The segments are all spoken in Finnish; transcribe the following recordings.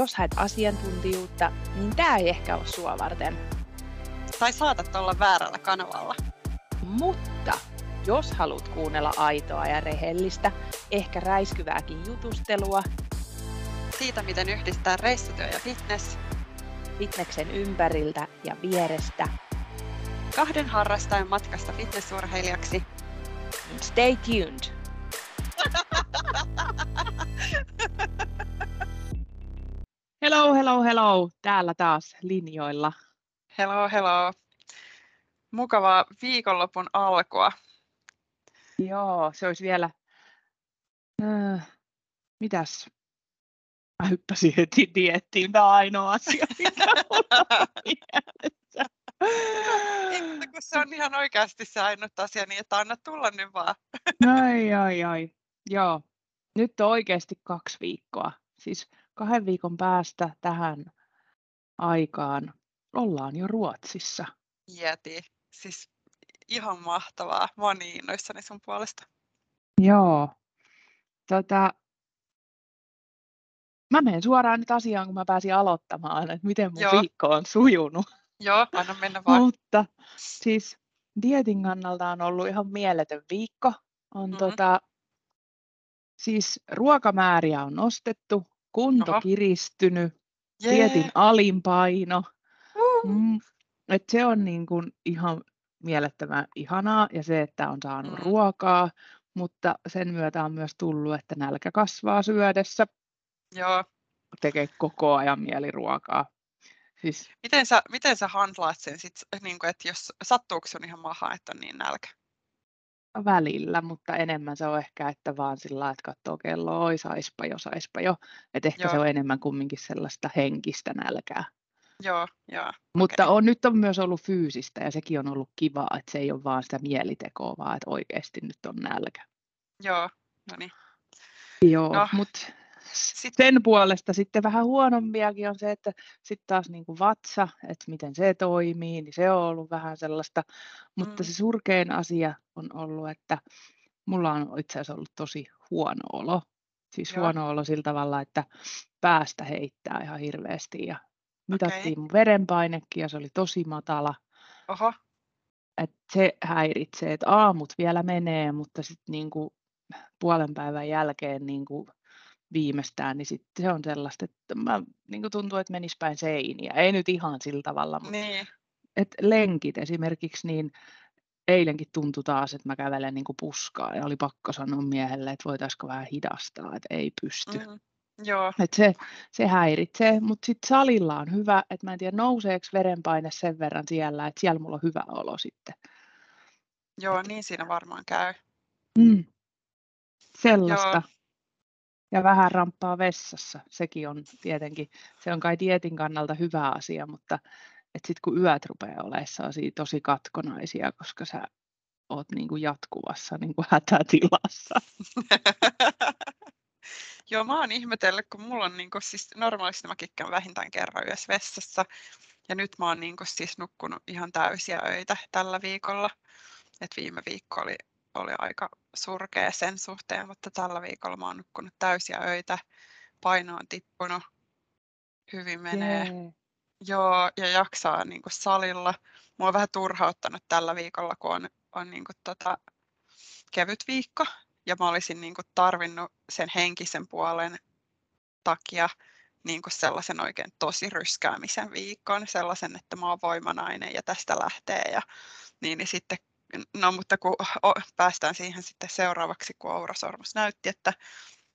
jos haet asiantuntijuutta, niin tämä ei ehkä ole sua varten. Tai saatat olla väärällä kanavalla. Mutta jos haluat kuunnella aitoa ja rehellistä, ehkä räiskyvääkin jutustelua, Siitä, miten yhdistää reissutyö ja fitness, fitneksen ympäriltä ja vierestä, kahden harrastajan matkasta fitnessurheilijaksi, stay tuned! Hello, hello, hello! Täällä taas linjoilla. Hello, hello. Mukavaa viikonlopun alkua. Joo, se olisi vielä... Äh, mitäs? Mä hyppäsin heti diettiin. Tämä on ainoa asia, mikä mulla on. Ei, kun se on ihan oikeasti se ainut asia, niin että anna tulla nyt vaan. Ai, ai, ai. Joo. Nyt on oikeasti kaksi viikkoa. Siis kahden viikon päästä tähän aikaan ollaan jo Ruotsissa. Jeti. Siis ihan mahtavaa. Mä oon niin innoissani sun puolesta. Joo. Tota, mä menen suoraan nyt asiaan, kun mä pääsin aloittamaan, että miten mun Joo. viikko on sujunut. Joo, anna mennä vaan. Mutta siis dietin kannalta on ollut ihan mieletön viikko. On Mhm. tota, siis ruokamääriä on nostettu, kunto Oho. kiristynyt, Jee. dietin alinpaino. Uh. Mm, et se on niin kuin ihan mielettömän ihanaa ja se, että on saanut Mm. ruokaa, mutta sen myötä on myös tullut, että nälkä kasvaa syödessä, Joo. tekee koko ajan mieli ruokaa. Siis Miten sä, miten sä handlaat sen sit, niin kuin, että jos sattuuko sun ihan maha, että on niin nälkä? Välillä, mutta enemmän se on ehkä, että vaan sillä että katsoo kelloa, oi saispa jo, saispa jo. Että ehkä se Joo. on enemmän kumminkin sellaista henkistä nälkää. Joo, joo. Mutta Okei. on, nyt on myös ollut fyysistä ja sekin on ollut kivaa, että se ei ole vaan sitä mielitekoa, vaan että oikeasti nyt on nälkä. Joo, no niin. Joo, No, mutta sen puolesta sitten vähän huonompiakin on se, että sitten taas niin kuin vatsa, että miten se toimii, niin se on ollut vähän sellaista. Mutta Mm. se surkein asia on ollut, että mulla on itse asiassa ollut tosi huono olo. Siis Joo. huono olo sillä tavalla, että päästä heittää ihan hirveästi ja mitattiin Okei. mun verenpainekin ja se oli tosi matala. Oho, Et se häiritsee, että aamut vielä menee, mutta sitten niinku puolen päivän jälkeen niinku viimeistään, niin sitten se on sellaista, että mä, niinku tuntuu, että menisi päin seiniä. Ei nyt ihan sillä tavalla, mutta niin. et lenkit esimerkiksi, niin eilenkin tuntui taas, että mä kävelen niinku puskaa ja oli pakko sanoa miehelle, että voitaisiko vähän hidastaa, että ei pysty. Mm. Joo, Et se, se häiritsee, mutta sitten salilla on hyvä, että mä en tiedä nouseeko verenpaine sen verran siellä, että siellä mulla on hyvä olo sitten. joo, niin siinä varmaan käy. Mm. Sellaista. Joo. Ja vähän ramppaa vessassa. Sekin on tietenkin, se on kai dietin kannalta hyvä asia, mutta sitten kun yöt rupeaa olemaan tosi katkonaisia, koska sä oot niinku jatkuvassa niinku hätätilassa. Joo, mä oon ihmetellyt, kun mulla on niinku, siis normaalisti mä käyn vähintään kerran yössä vessassa. Ja nyt mä oon niinku, siis nukkunut ihan täysiä öitä tällä viikolla. Et viime viikko oli, oli aika surkea sen suhteen, mutta tällä viikolla mä oon nukkunut täysiä öitä. Paino on tippunut. Hyvin menee. Jee. Joo, ja jaksaa niin kuin salilla. Mua on vähän turhauttanut tällä viikolla, kun on, on niin kuin tota, kevyt viikko. Ja mä olisin niin kuin tarvinnut sen henkisen puolen takia niin kuin sellaisen oikein tosi ryskäämisen viikon. Sellaisen, että mä oon voimanainen ja tästä lähtee. Ja, niin, niin sitten, no mutta kun o, päästään siihen sitten seuraavaksi, kun Oura Sormus näytti, että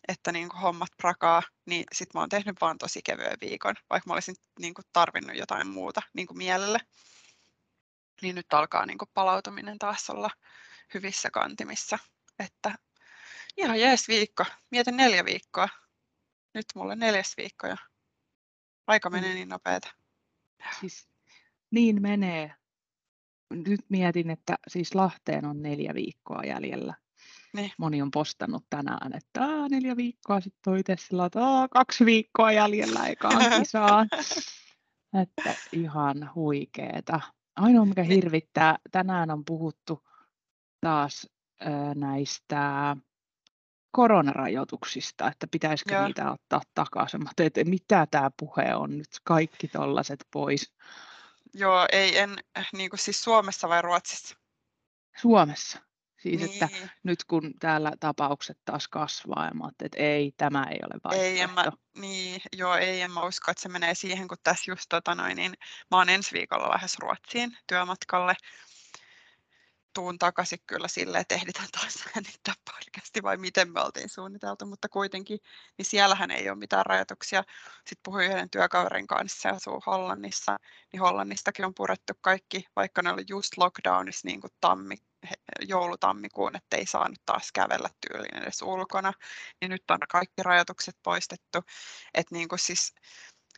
että niin kuin hommat prakaa, niin sit mä oon tehnyt vaan tosi kevyen viikon, vaikka mä olisin niin kuin tarvinnut jotain muuta niin kuin mielelle. Niin nyt alkaa niin kuin palautuminen taas olla hyvissä kantimissa. Että ihan jees viikko. Mietin neljä viikkoa. Nyt mulla neljäs viikko ja aika menee niin nopeeta. Siis niin menee. Nyt mietin, että siis Lahteen on neljä viikkoa jäljellä. Niin. Moni on postannut tänään, että Aa, neljä viikkoa sitten on itse sillä, että kaksi viikkoa jäljellä ekaan kisaan. että ihan huikeeta. Ainoa mikä hirvittää, tänään on puhuttu taas ö, näistä koronarajoituksista, että pitäisikö Joo. niitä ottaa takaisin. Mä että mitä tämä puhe on nyt, kaikki tollaset pois. Joo, ei en, niin kuin siis Suomessa vai Ruotsissa? Suomessa. Siis niin. että nyt kun täällä tapaukset taas kasvaa, ja mä että ei, tämä ei ole vaihtoehto. Ei, en mä, niin, joo, ei, en mä usko, että se menee siihen, kun tässä just tota noin, niin mä oon ensi viikolla lähes Ruotsiin työmatkalle. Tuun takaisin kyllä silleen, että ehditään taas äänittää podcasti vai miten me oltiin suunniteltu, mutta kuitenkin, niin siellähän ei ole mitään rajoituksia. Sitten puhuin yhden työkaverin kanssa, se asuu Hollannissa, niin Hollannistakin on purettu kaikki, vaikka ne oli just lockdownissa niin kuin tammi, joulutammikuun, että ei saanut taas kävellä tyyliin edes ulkona, niin nyt on kaikki rajoitukset poistettu. Että niin kuin siis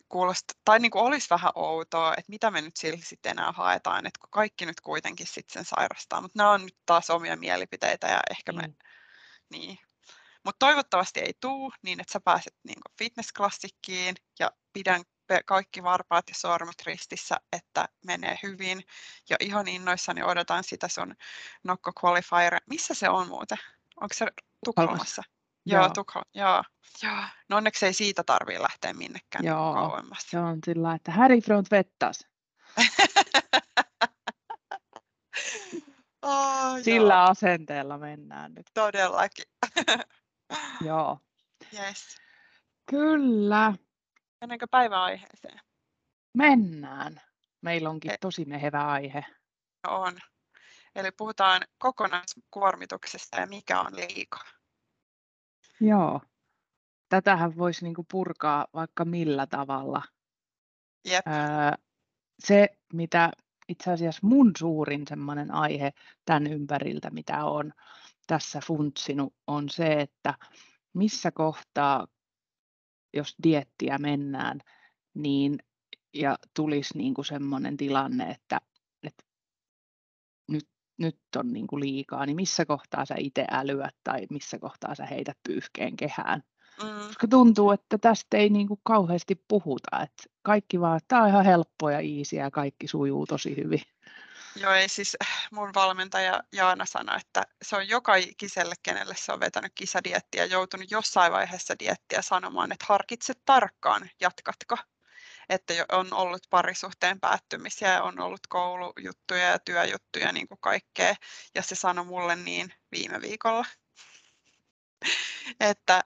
kuulosta, tai niin kuin olisi vähän outoa, että mitä me nyt sillä sitten enää haetaan, että kun kaikki nyt kuitenkin sitten sen sairastaa, mutta nämä on nyt taas omia mielipiteitä ja ehkä me, mm. niin. Mutta toivottavasti ei tuu niin, että sä pääset niin fitnessklassikkiin ja pidän kaikki varpaat ja sormet ristissä, että menee hyvin. Ja ihan innoissani odotan sitä sun Nokko Qualifier. Missä se on muuten? Onko se Tukholmassa? Joo, joo. Tukholma, joo. joo. No onneksi ei siitä tarvitse lähteä minnekään joo, kauemmas. se on sillä että härifrån vettas. oh, Sillä joo. asenteella mennään nyt. Todellakin. joo. Yes. Kyllä. Mennäänkö päiväaiheeseen? Mennään. Meillä onkin e- tosi mehevä aihe. On. Eli puhutaan kokonaiskuormituksesta ja mikä on liikaa. Joo. Tätähän voisi niinku purkaa vaikka millä tavalla. Jep. Öö, se, mitä itse asiassa mun suurin semmoinen aihe tämän ympäriltä, mitä on tässä funtsinut, on se, että missä kohtaa jos diettiä mennään, niin ja tulisi niin kuin semmoinen tilanne, että, että nyt, on niin kuin liikaa, niin missä kohtaa sä itse älyät tai missä kohtaa sä heität pyyhkeen kehään. Mm. Koska tuntuu, että tästä ei niin kuin kauheasti puhuta. Että kaikki vaan, tämä on ihan helppoa ja iisiä ja kaikki sujuu tosi hyvin. Joo, ei siis mun valmentaja Jaana sanoi, että se on joka ikiselle, kenelle se on vetänyt kisadiettiä, joutunut jossain vaiheessa diettiä sanomaan, että harkitse tarkkaan, jatkatko. Että on ollut parisuhteen päättymisiä, on ollut koulujuttuja ja työjuttuja, niin kuin kaikkea. Ja se sanoi mulle niin viime viikolla, että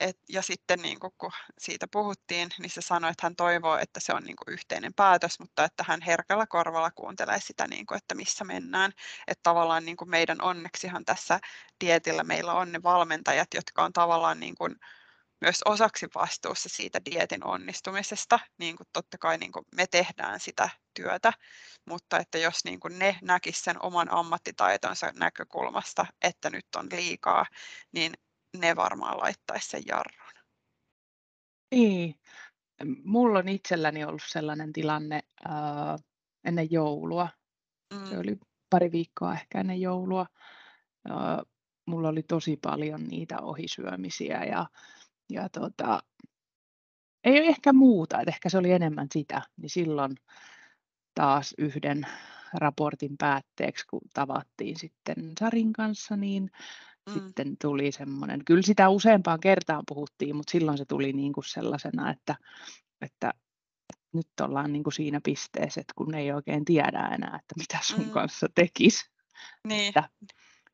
et, ja sitten niin kuin, kun siitä puhuttiin, niin se sanoi, että hän toivoo, että se on niin kuin yhteinen päätös, mutta että hän herkällä korvalla kuuntelee sitä, niin kuin, että missä mennään. Että tavallaan niin kuin meidän onneksihan tässä dietillä meillä on ne valmentajat, jotka on tavallaan niin kuin, myös osaksi vastuussa siitä dietin onnistumisesta, niin kuin totta kai niin kuin me tehdään sitä työtä, mutta että jos niin kuin ne näkisivät sen oman ammattitaitonsa näkökulmasta, että nyt on liikaa, niin ne varmaan laittaisi sen jarrun. Niin. Mulla on itselläni ollut sellainen tilanne äh, ennen joulua. Mm. Se oli pari viikkoa ehkä ennen joulua. Äh, mulla oli tosi paljon niitä ohisyömisiä ja, ja tota, ei ehkä muuta, että ehkä se oli enemmän sitä, niin silloin taas yhden raportin päätteeksi, kun tavattiin sitten Sarin kanssa, niin Mm. Sitten tuli semmoinen, kyllä sitä useampaan kertaan puhuttiin, mutta silloin se tuli niin kuin sellaisena, että, että nyt ollaan niin kuin siinä pisteessä, että kun ei oikein tiedä enää, että mitä sun mm. kanssa tekisi. Niin. Että,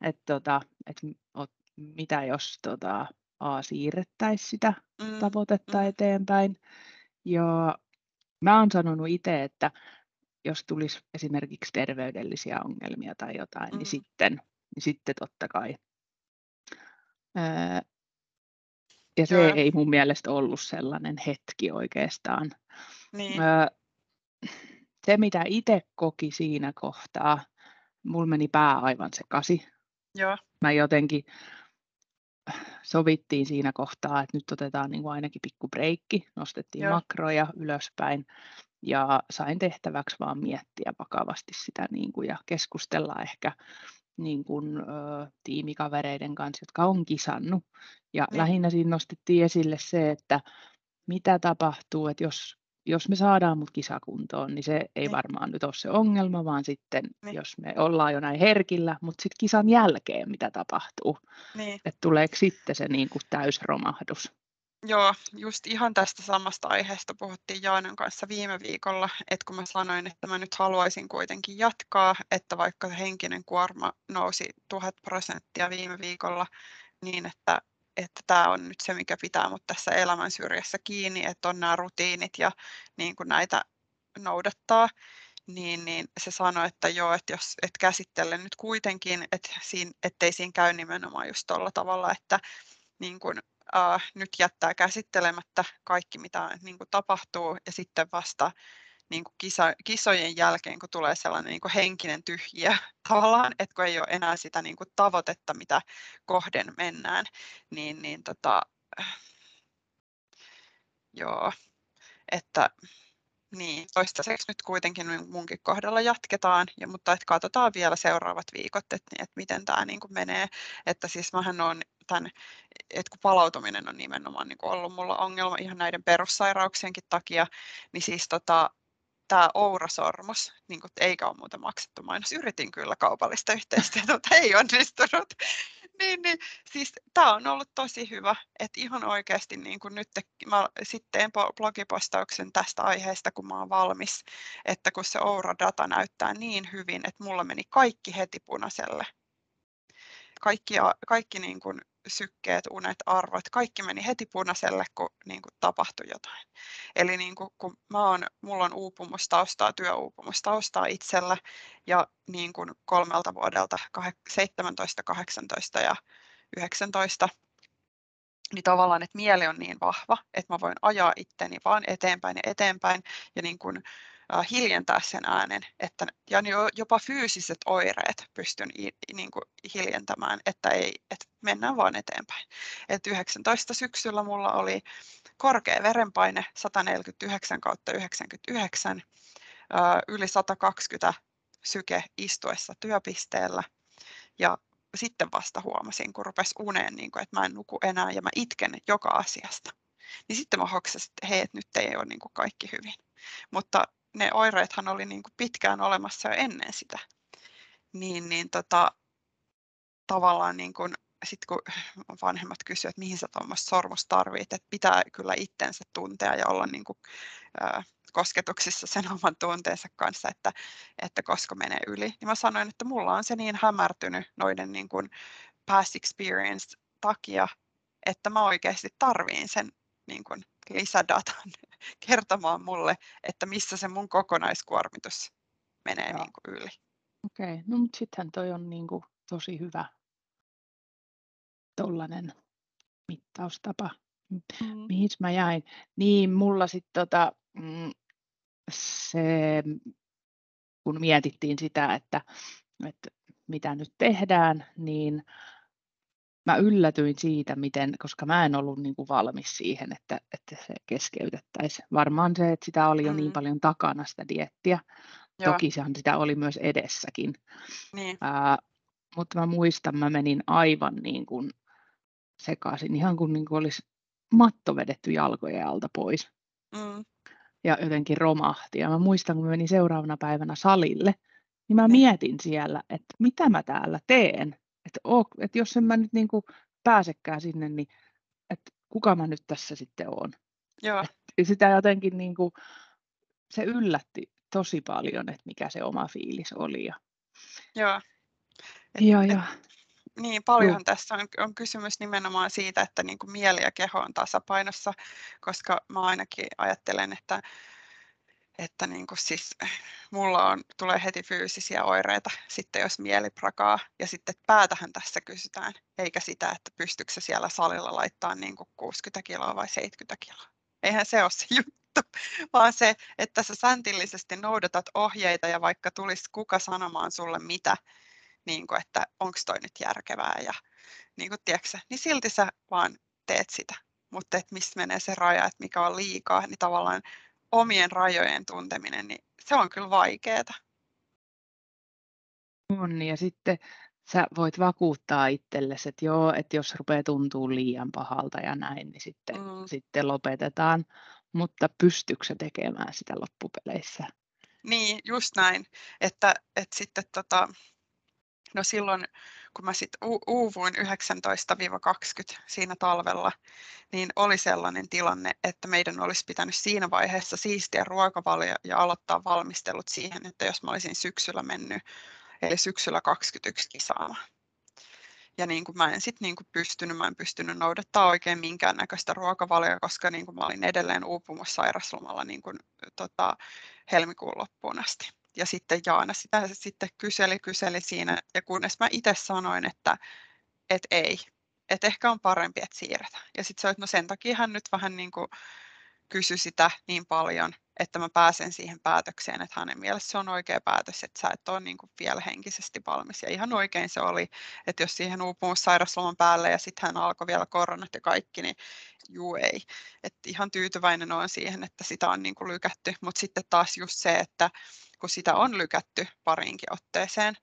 että, tota, että, että mitä jos tota, A, siirrettäisiin sitä mm. tavoitetta mm. eteenpäin. Ja mä oon sanonut itse, että jos tulisi esimerkiksi terveydellisiä ongelmia tai jotain, niin mm. niin, sitten, niin sitten totta kai ja se Joo. ei mun mielestä ollut sellainen hetki oikeastaan. Niin. Se, mitä itse koki siinä kohtaa, mulla meni pää aivan sekasi. Joo. Mä jotenkin sovittiin siinä kohtaa, että nyt otetaan niin kuin ainakin pikku breikki, nostettiin Joo. makroja ylöspäin ja sain tehtäväksi vaan miettiä vakavasti sitä niin kuin, ja keskustella ehkä niin kuin, ö, tiimikavereiden kanssa, jotka on kisannut. Ja mm. lähinnä siinä nostettiin esille se, että mitä tapahtuu, että jos jos me saadaan mut kisakuntoon, niin se ei Niin. varmaan nyt ole se ongelma, vaan sitten Niin. jos me ollaan jo näin herkillä, mutta sitten kisan jälkeen mitä tapahtuu, Niin. että tuleeko sitten se niin kuin täysromahdus. Joo, just ihan tästä samasta aiheesta puhuttiin Jaanan kanssa viime viikolla, että kun mä sanoin, että mä nyt haluaisin kuitenkin jatkaa, että vaikka henkinen kuorma nousi tuhat prosenttia viime viikolla, niin että että tämä on nyt se, mikä pitää mut tässä elämän syrjässä kiinni, että on nämä rutiinit ja niin kuin näitä noudattaa, niin, niin se sanoi, että joo, että jos et käsittele nyt kuitenkin, että siinä, ettei siinä käy nimenomaan just tuolla tavalla, että niin kuin, äh, nyt jättää käsittelemättä kaikki, mitä niin kuin tapahtuu, ja sitten vasta niin kuin kisa, kisojen jälkeen, kun tulee sellainen niin kuin henkinen tyhjiä tavallaan, että kun ei ole enää sitä niin kuin tavoitetta, mitä kohden mennään, niin, niin tota, joo, että niin, toistaiseksi nyt kuitenkin munkin kohdalla jatketaan, ja, mutta että katsotaan vielä seuraavat viikot, että, että miten tämä niin menee. Että siis mähän on tämän, että kun palautuminen on nimenomaan niin kuin ollut mulla ongelma ihan näiden perussairauksienkin takia, niin siis tota, tämä Oura-sormus, niin kuin, eikä ole muuten maksettu mainos, yritin kyllä kaupallista yhteistyötä, mutta ei onnistunut. niin, niin, siis tämä on ollut tosi hyvä, että ihan oikeasti niin kuin nyt mä sitten blogipostauksen tästä aiheesta, kun mä oon valmis, että kun se Oura-data näyttää niin hyvin, että mulla meni kaikki heti punaiselle. Kaikki, kaikki niin kuin sykkeet, unet, arvot, kaikki meni heti punaiselle, kun niin kuin tapahtui jotain. Eli niin kuin, kun mä oon, mulla on uupumustaustaa, työuupumustaustaa itsellä ja niin kuin kolmelta vuodelta 17, 18 ja 19, niin tavallaan, että mieli on niin vahva, että mä voin ajaa itteni vaan eteenpäin ja eteenpäin ja niin kuin, hiljentää sen äänen, että, ja jopa fyysiset oireet pystyn niin kuin hiljentämään, että, ei, että mennään vaan eteenpäin. Et 19 syksyllä mulla oli korkea verenpaine 149 kautta 99, äh, yli 120 syke istuessa työpisteellä ja sitten vasta huomasin, kun rupesi uneen, niin kuin, että mä en nuku enää ja mä itken joka asiasta. Niin sitten mä hoksasin, että hei, että nyt ei ole niin kuin kaikki hyvin. Mutta ne oireethan oli niin kuin pitkään olemassa jo ennen sitä. Niin, niin tota, tavallaan niin kuin, sit kun vanhemmat kysyvät, että mihin sä tuommoista sormusta tarvit, että pitää kyllä itsensä tuntea ja olla niin kuin, äh, kosketuksissa sen oman tunteensa kanssa, että, että koska menee yli. Niin mä sanoin, että mulla on se niin hämärtynyt noiden niin kuin past experience takia, että mä oikeasti tarviin sen niin kuin lisädatan kertomaan mulle, että missä se mun kokonaiskuormitus menee niin kuin yli. Okei, okay. no mutta sittenhän toi on niin kuin tosi hyvä tollainen mittaustapa. Mm. Mihin mä jäin? Niin, mulla sitten tota, mm, se, kun mietittiin sitä, että, että mitä nyt tehdään, niin mä yllätyin siitä, miten, koska mä en ollut niin kuin valmis siihen, että, että se keskeytettäisiin. Varmaan se, että sitä oli jo mm. niin paljon takana sitä diettiä. Joo. Toki sehän sitä oli myös edessäkin. Niin. Ää, mutta mä muistan, mä menin aivan niin kuin sekaisin, ihan kuin, niin kuin olisi matto vedetty jalkojen alta pois. Mm. Ja jotenkin romahti. Ja mä muistan, kun mä menin seuraavana päivänä salille, niin mä niin. mietin siellä, että mitä mä täällä teen. Että, oh, että jos en mä nyt niin kuin pääsekään sinne, niin että kuka mä nyt tässä sitten oon. Joo. Et sitä jotenkin niin kuin, se yllätti tosi paljon, että mikä se oma fiilis oli. Ja, Joo. Et, ja, ja. Niin, paljonhan Joo. tässä on, on kysymys nimenomaan siitä, että niin kuin mieli ja keho on tasapainossa, koska mä ainakin ajattelen, että, että niin kuin siis, mulla on, tulee heti fyysisiä oireita sitten, jos mieli prakaa. Ja sitten päätähän tässä kysytään, eikä sitä, että pystyykö siellä salilla laittaa niin kuin 60 kiloa vai 70 kiloa. Eihän se ole se juttu, vaan se, että sä säntillisesti noudatat ohjeita ja vaikka tulisi kuka sanomaan sulle mitä, niin kuin, että onko toi nyt järkevää ja niin kuin, tiedätkö, niin silti sä vaan teet sitä. Mutta että mistä menee se raja, että mikä on liikaa, niin tavallaan omien rajojen tunteminen, niin se on kyllä vaikeaa. On, ja sitten sä voit vakuuttaa itsellesi, että joo, että jos rupeaa tuntuu liian pahalta ja näin, niin sitten, mm. sitten lopetetaan. mutta pystyykö se tekemään sitä loppupeleissä? Niin, just näin. Että, että sitten tota, no silloin kun mä sitten uuvuin 19-20 siinä talvella, niin oli sellainen tilanne, että meidän olisi pitänyt siinä vaiheessa siistiä ruokavalio ja aloittaa valmistelut siihen, että jos mä olisin syksyllä mennyt, eli syksyllä 21 kisaamaan. Ja niin kuin mä en sitten niin kuin pystynyt, mä en pystynyt noudattaa oikein minkäännäköistä ruokavalioa, koska niin kuin mä olin edelleen uupumussairaslomalla niin kuin, tota, helmikuun loppuun asti ja sitten Jaana sitä sitten kyseli, kyseli siinä, ja kunnes mä itse sanoin, että, että ei, että ehkä on parempi, että siirretään. Ja sitten se että no sen takia hän nyt vähän niin kuin kysyi sitä niin paljon, että mä pääsen siihen päätökseen, että hänen mielestä se on oikea päätös, että sä et ole niin kuin vielä henkisesti valmis. Ja ihan oikein se oli, että jos siihen uupuu sairasloman päälle ja sitten hän alkoi vielä koronat ja kaikki, niin juu ei. Että ihan tyytyväinen on siihen, että sitä on niin kuin lykätty. Mutta sitten taas just se, että kun sitä on lykätty pariinkin otteeseen,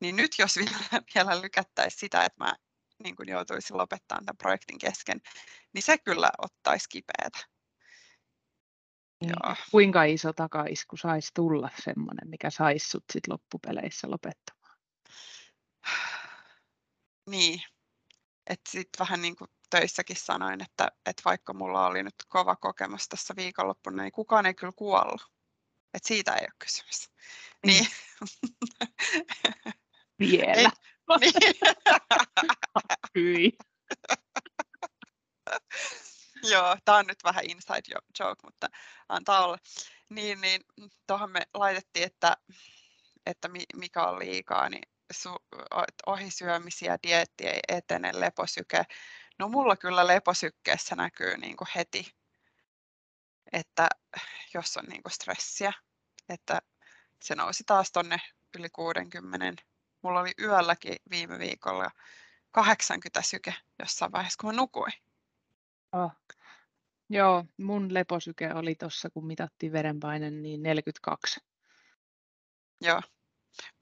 niin nyt jos vielä, vielä lykättäisiin sitä, että mä niin kuin joutuisin lopettamaan tämän projektin kesken, niin se kyllä ottaisi kipeätä. Niin, Joo. Kuinka iso takaisku saisi tulla semmoinen, mikä saisi sut sit loppupeleissä lopettamaan? Niin, että sitten vähän niin kuin töissäkin sanoin, että, että vaikka mulla oli nyt kova kokemus tässä viikonloppuna, niin kukaan ei kyllä kuollut. Että siitä ei ole kysymys. Mm. Niin. Vielä. Ei, niin. Joo, tämä on nyt vähän inside joke, mutta antaa olla. Niin, niin tuohon me laitettiin, että, että mikä on liikaa, niin su, ohisyömisiä, dieetti ei etene, leposyke. No mulla kyllä leposykkeessä näkyy niin kuin heti, että jos on niin kuin stressiä, että se nousi taas tonne yli 60. Mulla oli yölläkin viime viikolla 80 syke jossain vaiheessa, kun mä nukuin. Oh. Joo, mun leposyke oli tuossa, kun mitattiin verenpaine, niin 42. Joo.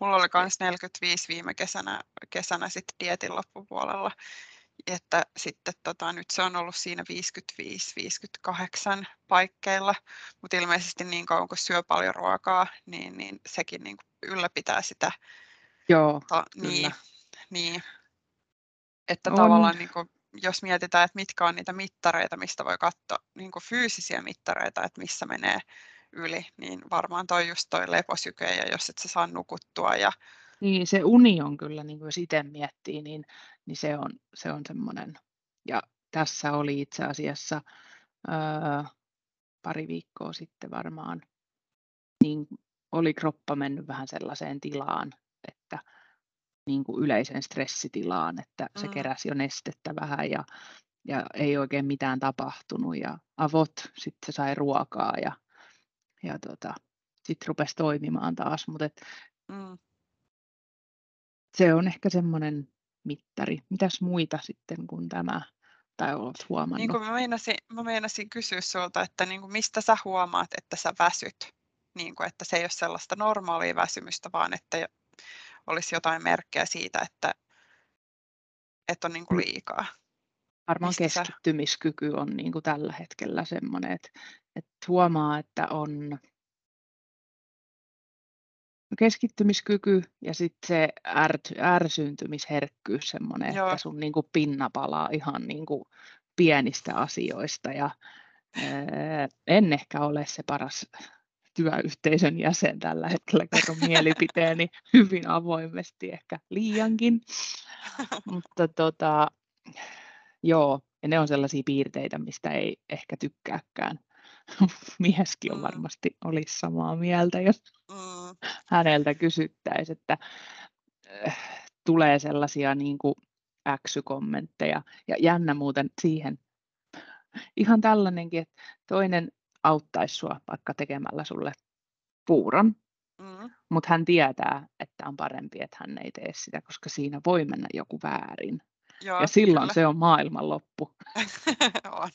Mulla oli myös 45 viime kesänä, kesänä sitten dietin loppupuolella. Että sitten tota, nyt se on ollut siinä 55-58 paikkeilla, mutta ilmeisesti niin kauan kun syö paljon ruokaa, niin, niin sekin niin ylläpitää sitä. Joo, ta, niin, niin, että on. tavallaan niin kuin, jos mietitään, että mitkä on niitä mittareita, mistä voi katsoa niin kuin fyysisiä mittareita, että missä menee yli, niin varmaan toi just toi leposyke ja jos et sä saa nukuttua. Ja... Niin, se uni on kyllä, niin kuin jos itse miettii, niin, niin se on, se on semmoinen. Ja tässä oli itse asiassa ää, pari viikkoa sitten varmaan, niin oli kroppa mennyt vähän sellaiseen tilaan, että niin kuin yleisen stressitilaan, että se mm. keräsi jo nestettä vähän ja, ja ei oikein mitään tapahtunut ja avot sitten se sai ruokaa ja, ja tota, sitten rupesi toimimaan taas, mutta et, mm. se on ehkä semmoinen mittari. Mitäs muita sitten kuin tämä, tai olet huomannut? Niin kuin mä, meinasin, mä meinasin kysyä sinulta, että niin kuin mistä sä huomaat, että sä väsyt? Niin kuin, että se ei ole sellaista normaalia väsymystä, vaan että olisi jotain merkkejä siitä, että, että on niin kuin mm. liikaa. Varmaan keskittymiskyky on niin kuin tällä hetkellä semmoinen, että, että huomaa, että on keskittymiskyky ja sitten se ärt, ärsyyntymisherkkyys semmoinen, Joo. että sun niin kuin pinna palaa ihan niin kuin pienistä asioista ja ää, en ehkä ole se paras työyhteisön jäsen tällä hetkellä, kerron mielipiteeni hyvin avoimesti, ehkä liiankin. Mutta tota, joo, ja ne on sellaisia piirteitä, mistä ei ehkä tykkääkään. Mieskin on mm. varmasti olisi samaa mieltä, jos mm. häneltä kysyttäisiin, että äh, tulee sellaisia niin kuin äksykommentteja. Ja jännä muuten siihen, ihan tällainenkin, että toinen auttaisi sua vaikka tekemällä sulle puuron, mm. mutta hän tietää, että on parempi, että hän ei tee sitä, koska siinä voi mennä joku väärin. Joo, ja silloin kyllä. se on maailmanloppu. on.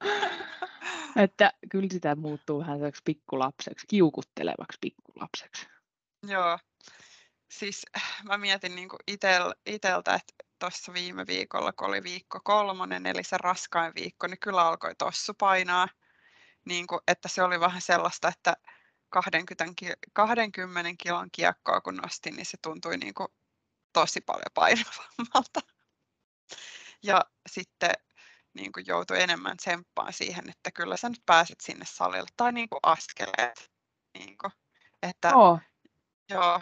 että kyllä sitä muuttuu vähän pikkulapseksi, kiukuttelevaksi pikkulapseksi. Joo, siis mä mietin niin itel, iteltä, että tuossa viime viikolla, kun oli viikko kolmonen, eli se raskain viikko, niin kyllä alkoi tossu painaa. Niin kuin, että se oli vähän sellaista, että 20, 20 kilon kiekkoa kun nostin, niin se tuntui niin kuin tosi paljon painavammalta. Ja sitten niin kuin joutui enemmän tsemppaan siihen, että kyllä sä nyt pääset sinne salille. Tai niin kuin askeleet. Niin kuin, että, oh. joo,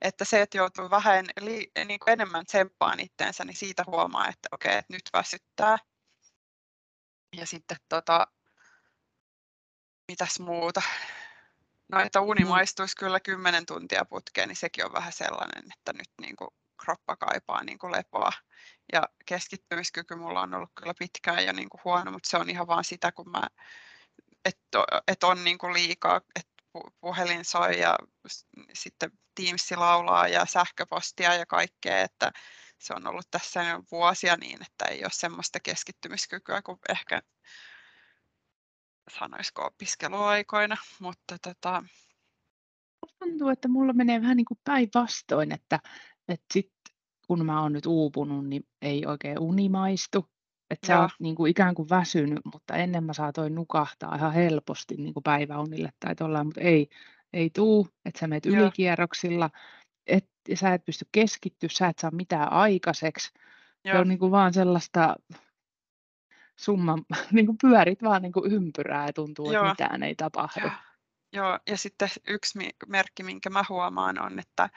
että se, että joutuu vähän li, niin kuin enemmän tsemppaan itteensä, niin siitä huomaa, että okei, että nyt väsyttää. Ja sitten tota, mitäs muuta. No, että uni maistuisi kyllä 10 tuntia putkeen, niin sekin on vähän sellainen, että nyt niin kuin kroppa kaipaa niin kuin lepoa. Ja keskittymiskyky mulla on ollut kyllä pitkään jo niin kuin huono, mutta se on ihan vaan sitä, kun mä, että et on niin kuin liikaa, että puhelin soi ja sitten Teams laulaa ja sähköpostia ja kaikkea, että se on ollut tässä jo vuosia niin, että ei ole semmoista keskittymiskykyä kuin ehkä sanoisiko opiskeluaikoina, mutta tota... Tuntuu, että mulla menee vähän niin kuin päinvastoin, että, että sit, kun mä oon nyt uupunut, niin ei oikein unimaistu. Että sä oot niin kuin ikään kuin väsynyt, mutta ennen mä saatoin nukahtaa ihan helposti niin kuin päiväunille tai tollaan, mutta ei, ei tuu, että sä menet ylikierroksilla, et, sä et pysty keskittyä, sä et saa mitään aikaiseksi. Joo. Se on niin kuin vaan sellaista summa, niin kuin pyörit vaan niin kuin ympyrää ja tuntuu, Joo. että mitään ei tapahdu. Joo. Joo, ja sitten yksi merkki, minkä mä huomaan on, että,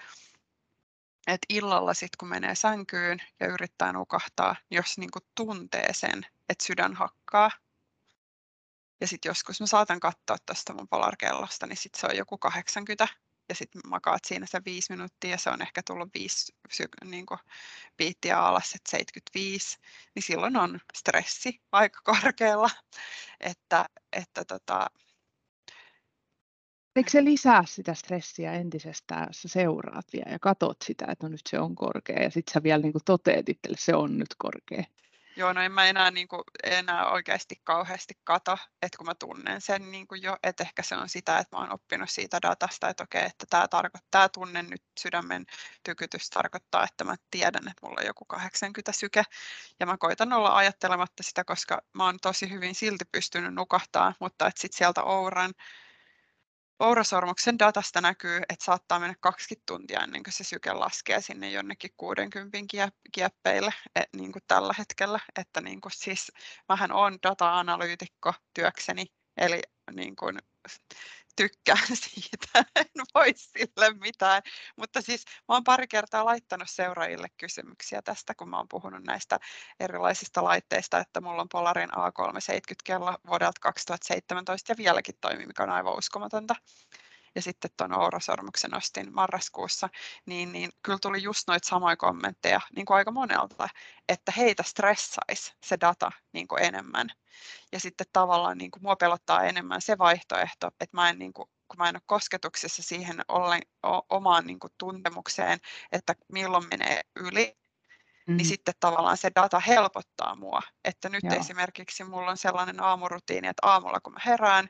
että illalla sitten kun menee sänkyyn ja yrittää nukahtaa, jos niin kuin tuntee sen, että sydän hakkaa, ja sitten joskus mä saatan katsoa tuosta mun polarkellosta, niin sitten se on joku 80 ja sitten makaat siinä se viisi minuuttia ja se on ehkä tullut viisi niin kuin, piittiä alas, että 75, niin silloin on stressi aika korkealla. Että, että tota, Eikö se lisää sitä stressiä entisestään, jos sä seuraat vielä ja katot sitä, että no nyt se on korkea ja sitten sä vielä niin kuin toteet itselle, se on nyt korkea? Joo, no en mä enää, niin kuin, enää oikeasti kauheasti kato, että kun mä tunnen sen niin kuin jo, että ehkä se on sitä, että mä oon oppinut siitä datasta, että okei, että tämä, tarkoittaa, tämä tunne nyt sydämen tykytys tarkoittaa, että mä tiedän, että mulla on joku 80 syke, ja mä koitan olla ajattelematta sitä, koska mä oon tosi hyvin silti pystynyt nukahtaa, mutta että sitten sieltä Ouran Ourasormuksen datasta näkyy, että saattaa mennä 20 tuntia ennen kuin se syke laskee sinne jonnekin 60 kieppeille et, niin kuin tällä hetkellä. Että niin kuin siis, mähän olen data-analyytikko työkseni, eli niin kuin, tykkään siitä, en voi sille mitään. Mutta siis mä oon pari kertaa laittanut seuraajille kysymyksiä tästä, kun mä oon puhunut näistä erilaisista laitteista, että mulla on Polarin A370 kello vuodelta 2017 ja vieläkin toimii, mikä on aivan uskomatonta ja sitten tuon Ourasormuksen ostin marraskuussa, niin, niin kyllä tuli just noita samoja kommentteja niin kuin aika monelta, että heitä stressaisi se data niin kuin enemmän. Ja sitten tavallaan niin kuin mua pelottaa enemmän se vaihtoehto, että mä en niin kuin, kun mä en ole kosketuksessa siihen ollen, o, omaan niin kuin tuntemukseen, että milloin menee yli, mm. niin sitten tavallaan se data helpottaa mua. Että nyt Joo. esimerkiksi mulla on sellainen aamurutiini, että aamulla kun mä herään,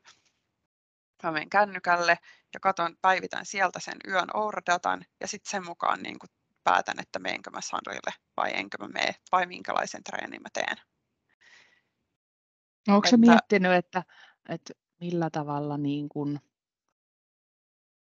mä menen kännykälle ja katon, päivitän sieltä sen yön Oura-datan ja sitten sen mukaan niin kuin päätän, että meenkö mä salille vai enkö mä mene vai minkälaisen treenin mä teen. Onko että, miettinyt, että, että millä tavalla niin kuin,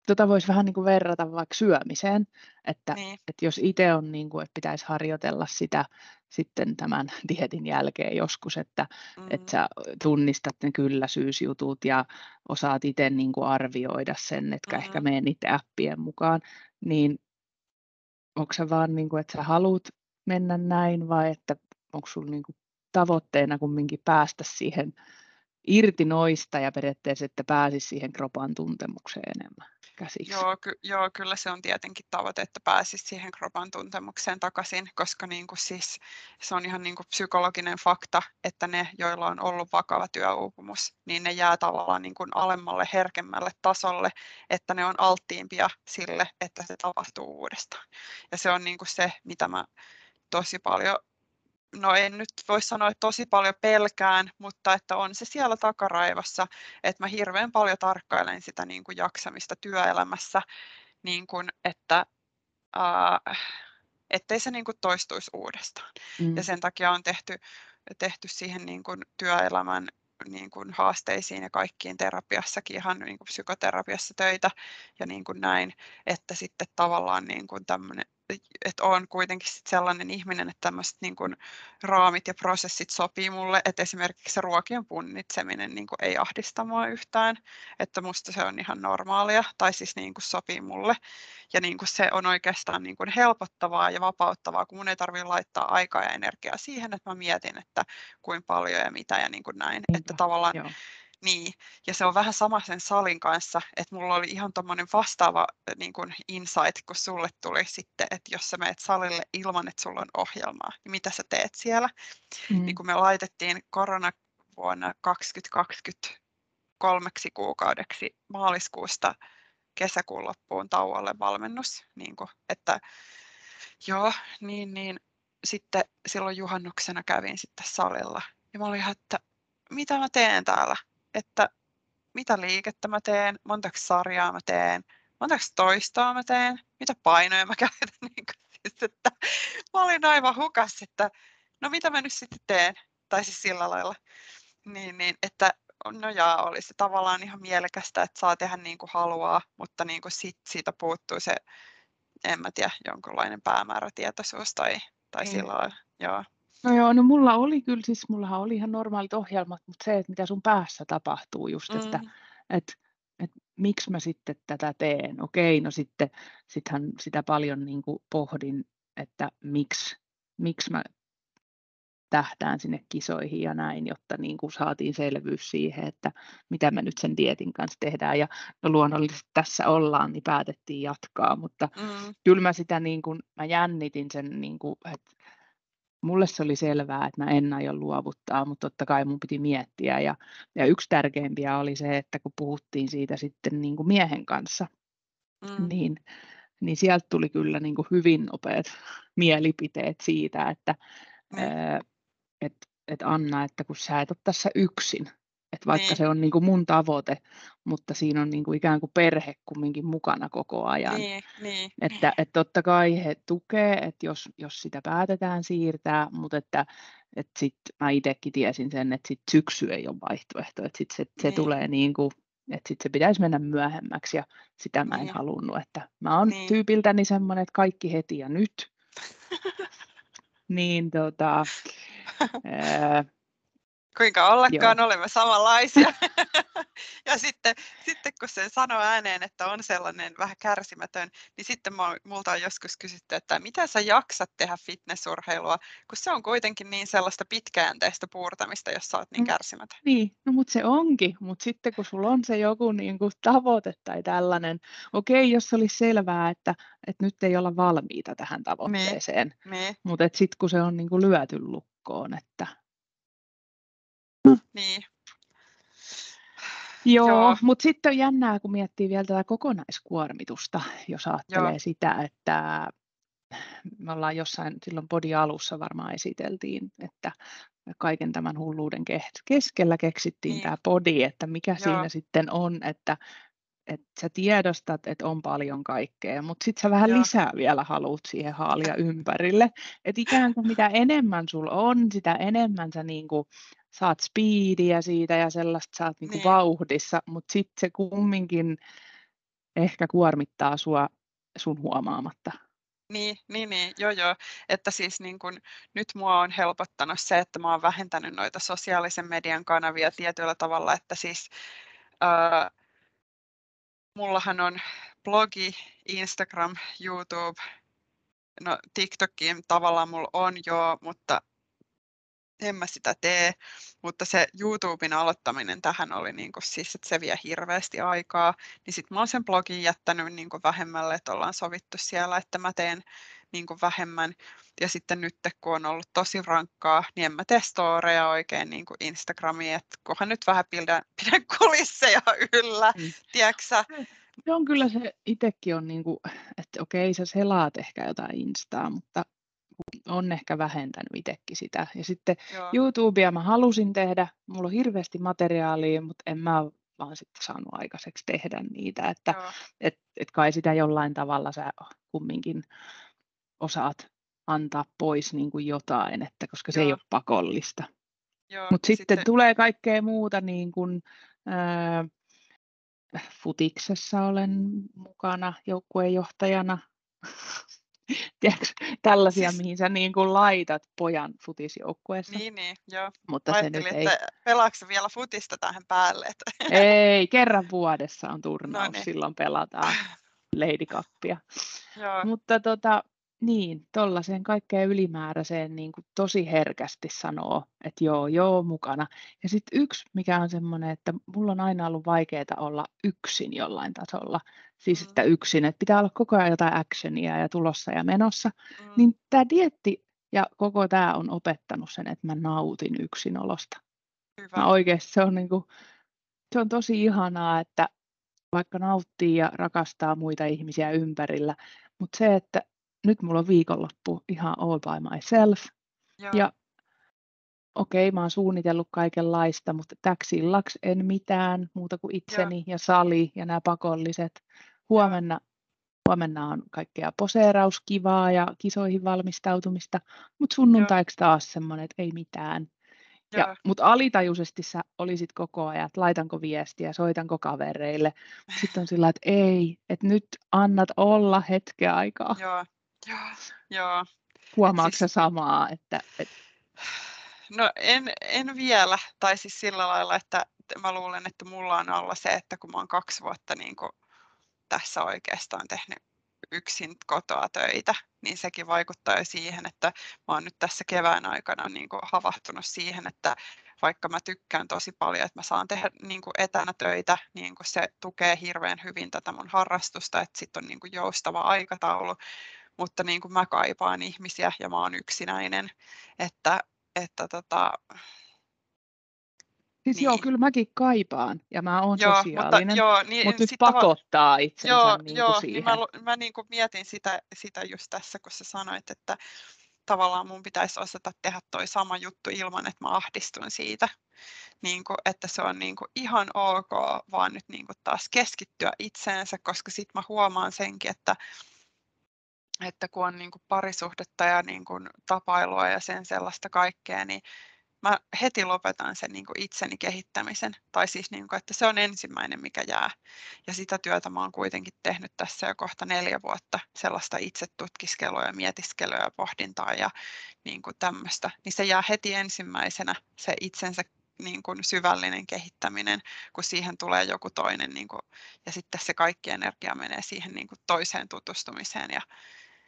tota voisi vähän niin kuin verrata vaikka syömiseen, että, niin. että jos itse on niin kuin, että pitäisi harjoitella sitä sitten tämän dietin jälkeen joskus, että, mm. että sä tunnistat ne kylläisyysjutut ja osaat itse niin kuin arvioida sen, etkä mm. ehkä mene niiden appien mukaan, niin onko se vaan niin kuin, että sä haluat mennä näin vai että onko sulla niin kuin tavoitteena kumminkin päästä siihen irti noista ja periaatteessa, että pääsisi siihen kropan tuntemukseen enemmän käsiksi. Joo, ky- joo, kyllä se on tietenkin tavoite, että pääsisi siihen kropan tuntemukseen takaisin, koska niin kuin siis, se on ihan niin kuin psykologinen fakta, että ne, joilla on ollut vakava työuupumus, niin ne jää tavallaan niin kuin alemmalle, herkemmälle tasolle, että ne on alttiimpia sille, että se tapahtuu uudestaan. Ja se on niin kuin se, mitä mä tosi paljon no en nyt voi sanoa, että tosi paljon pelkään, mutta että on se siellä takaraivossa, että mä hirveän paljon tarkkailen sitä niin kuin jaksamista työelämässä, niin kuin, että äh, ettei se niin kuin toistuisi uudestaan. Mm. Ja sen takia on tehty, tehty siihen niin kuin työelämän niin kuin haasteisiin ja kaikkiin terapiassakin, ihan niin kuin psykoterapiassa töitä ja niin kuin näin, että sitten tavallaan niin kuin tämmönen, että olen kuitenkin sit sellainen ihminen, että tämmöiset niin raamit ja prosessit sopii mulle, että esimerkiksi se ruokien punnitseminen niin ei ahdista mua yhtään, että musta se on ihan normaalia, tai siis niin sopii mulle, ja niin se on oikeastaan niin helpottavaa ja vapauttavaa, kun mun ei tarvitse laittaa aikaa ja energiaa siihen, että mä mietin, että kuinka paljon ja mitä ja niin näin, Niinpä, että tavallaan joo niin, ja se on vähän sama sen salin kanssa, että mulla oli ihan tuommoinen vastaava niin kuin insight, kun sulle tuli sitten, että jos sä meet salille ilman, että sulla on ohjelmaa, niin mitä sä teet siellä? Mm. Niin kun me laitettiin korona vuonna 2020 kolmeksi kuukaudeksi maaliskuusta kesäkuun loppuun tauolle valmennus, niin kuin, että joo, niin, niin sitten silloin juhannuksena kävin sitten salilla ja mä olin ihan, että mitä mä teen täällä? Että mitä liikettä mä teen, montako sarjaa mä teen, montako toistoa mä teen, mitä painoja mä käytän. Niin kuin, siis, että mä olin aivan hukas, että no mitä mä nyt sitten teen, tai siis sillä lailla. Niin, niin, että no jaa, oli se tavallaan ihan mielekästä, että saa tehdä niin kuin haluaa, mutta niin kuin sit, siitä puuttuu se, en mä tiedä, jonkunlainen päämäärätietoisuus tai, tai mm. sillä lailla. Joo. No joo, no mulla oli kyllä, siis mullahan oli ihan normaalit ohjelmat, mutta se, että mitä sun päässä tapahtuu just, mm. että, että, että miksi mä sitten tätä teen. Okei, no sitten sittenhän sitä paljon niin kuin pohdin, että miksi, miksi mä tähtään sinne kisoihin ja näin, jotta niin kuin saatiin selvyys siihen, että mitä me nyt sen dietin kanssa tehdään. Ja no luonnollisesti tässä ollaan, niin päätettiin jatkaa, mutta mm. kyllä mä sitä niin kuin, mä jännitin sen, niin kuin, että mulle se oli selvää, että mä en aio luovuttaa, mutta totta kai mun piti miettiä. Ja, ja yksi tärkeimpiä oli se, että kun puhuttiin siitä sitten niin kuin miehen kanssa, mm. niin, niin sieltä tuli kyllä niin kuin hyvin nopeat mielipiteet siitä, että mm. et, et Anna, että kun sä et ole tässä yksin, että vaikka niin. se on niin kuin mun tavoite, mutta siinä on niin kuin ikään kuin perhe kumminkin mukana koko ajan. Niin, niin. Että, että totta kai he tukee, että jos, jos sitä päätetään siirtää, mutta että, että sitten mä itsekin tiesin sen, että sit syksy ei ole vaihtoehto, että sit se, se niin. tulee niin kuin, että sit se pitäisi mennä myöhemmäksi ja sitä mä en niin. halunnut, että mä oon niin. tyypiltäni semmoinen, että kaikki heti ja nyt. niin tota, ää, kuinka ollakaan Joo. olemme samanlaisia. ja sitten, sitten kun sen sanoo ääneen, että on sellainen vähän kärsimätön, niin sitten multa on joskus kysytty, että mitä sä jaksat tehdä fitnessurheilua, kun se on kuitenkin niin sellaista pitkäjänteistä puurtamista, jos sä oot niin mm, kärsimätön. Niin, no mutta se onkin, mutta sitten kun sulla on se joku niin kuin tavoite tai tällainen, okei, jos olisi selvää, että, että nyt ei olla valmiita tähän niin, tavoitteeseen, niin, mutta sitten kun se on niin kuin lyöty lukkoon, että niin. Joo, Joo. mutta sitten on jännää, kun miettii vielä tätä kokonaiskuormitusta, jos ajattelee Joo. sitä, että me ollaan jossain silloin podi alussa varmaan esiteltiin, että kaiken tämän hulluuden keskellä keksittiin niin. tämä podi, että mikä Joo. siinä sitten on, että että sä tiedostat, että on paljon kaikkea, mutta sitten sä vähän Joo. lisää vielä haluat siihen haalia ympärille. Että ikään kuin mitä enemmän sulla on, sitä enemmän sä niinku saat speediä siitä ja sellaista saat niinku niin. vauhdissa, mutta sitten se kumminkin ehkä kuormittaa sua sun huomaamatta. Niin, niin, niin, joo joo. Että siis niin kun, nyt mua on helpottanut se, että mä oon vähentänyt noita sosiaalisen median kanavia tietyllä tavalla, että siis ää, mullahan on blogi, Instagram, YouTube, no TikTokin tavallaan mulla on jo, mutta en mä sitä tee, mutta se YouTuben aloittaminen tähän oli niin kuin, siis, että se vie hirveästi aikaa, niin sitten mä oon sen blogin jättänyt niin kuin vähemmälle, että ollaan sovittu siellä, että mä teen niin kuin vähemmän. Ja sitten nyt, kun on ollut tosi rankkaa, niin en mä tee storeja oikein niin kuin Instagramiin, että kunhan nyt vähän pidän, pidän kulisseja yllä, mm. tiedätkö Se on kyllä se, itsekin on niin kuin, että okei sä selaat ehkä jotain Instaa, mutta on ehkä vähentänyt itsekin sitä. Ja sitten Joo. YouTubea mä halusin tehdä, mulla on hirveästi materiaalia, mutta en mä vaan sitten saanut aikaiseksi tehdä niitä, että et, et kai sitä jollain tavalla sä kumminkin osaat antaa pois niin kuin jotain, että koska se Joo. ei ole pakollista. Mutta ja sitten tulee kaikkea muuta, niin kuin, ää, futiksessa olen mukana joukkueenjohtajana. Tiedätkö, tällaisia, Siis- mihin sä niin kuin laitat pojan futisjoukkueessa. Niin, niin, joo. Mutta se nyt ei, että pelaako vielä futista tähän päälle. Että... ei, kerran vuodessa on turnaus, Noniin. silloin pelataan Lady Cupia. joo, Mutta tota, niin, tuollaiseen kaikkeen ylimääräiseen niin kuin tosi herkästi sanoo, että joo, joo, mukana. Ja sitten yksi, mikä on semmoinen, että mulla on aina ollut vaikeaa olla yksin jollain tasolla. Siis, Mm. että yksin, että pitää olla koko ajan jotain actionia ja tulossa ja menossa. mm, Niin tämä dietti ja koko tämä on opettanut sen, että mä nautin yksinolosta. hyvä. Mä oikeasti se on, niinku, se on tosi ihanaa, että vaikka nauttii ja rakastaa muita ihmisiä ympärillä, mutta se, että nyt mulla on viikonloppu ihan all by myself. Joo, Ja okei, mä oon suunnitellut kaikenlaista, mutta täksi illaksi en mitään muuta kuin itseni ja sali ja nämä pakolliset. Huomenna, huomenna on kaikkea poseerauskivaa ja kisoihin valmistautumista, mutta sunnuntaiksi taas semmoinen, että ei mitään. joo, Ja, mutta alitajuisesti sä olisit koko ajan, että laitanko viestiä, soitanko kavereille. Sitten on sillä, että ei, että nyt annat olla hetken aikaa. joo, joo, joo. Huomaatko siis- samaa, että, että No en, en vielä, tai siis sillä lailla, että mä luulen, että mulla on olla se, että kun mä oon kaksi vuotta niin kuin tässä oikeastaan tehnyt yksin kotoa töitä, niin sekin vaikuttaa jo siihen, että mä oon nyt tässä kevään aikana niin kuin havahtunut siihen, että vaikka mä tykkään tosi paljon, että mä saan tehdä niin kuin etänä töitä, niin kuin se tukee hirveän hyvin tätä mun harrastusta, että sitten on niin kuin joustava aikataulu, mutta niin kuin mä kaipaan ihmisiä ja mä oon yksinäinen, että, että tota, siis joo, niin. kyllä mäkin kaipaan ja mä oon joo, mutta, sosiaalinen, joo, niin, mutta nyt pakottaa itsensä Joo, niin joo kuin niin siihen. mä, lu- mä niin kuin mietin sitä, sitä just tässä, kun sä sanoit, että tavallaan mun pitäisi osata tehdä toi sama juttu ilman, että mä ahdistun siitä. Niin kuin, että se on niin kuin ihan ok, vaan nyt niin kuin taas keskittyä itseensä, koska sit mä huomaan senkin, että, että kun on niin kuin parisuhdetta ja niin kuin tapailua ja sen sellaista kaikkea, niin mä heti lopetan sen niin kuin itseni kehittämisen. Tai siis, niin kuin, että se on ensimmäinen, mikä jää. Ja sitä työtä mä oon kuitenkin tehnyt tässä jo kohta neljä vuotta, sellaista itsetutkiskelua ja mietiskelyä ja pohdintaa ja niin kuin tämmöistä. Niin se jää heti ensimmäisenä se itsensä niin kuin syvällinen kehittäminen, kun siihen tulee joku toinen. Niin kuin, ja sitten se kaikki energia menee siihen niin kuin toiseen tutustumiseen ja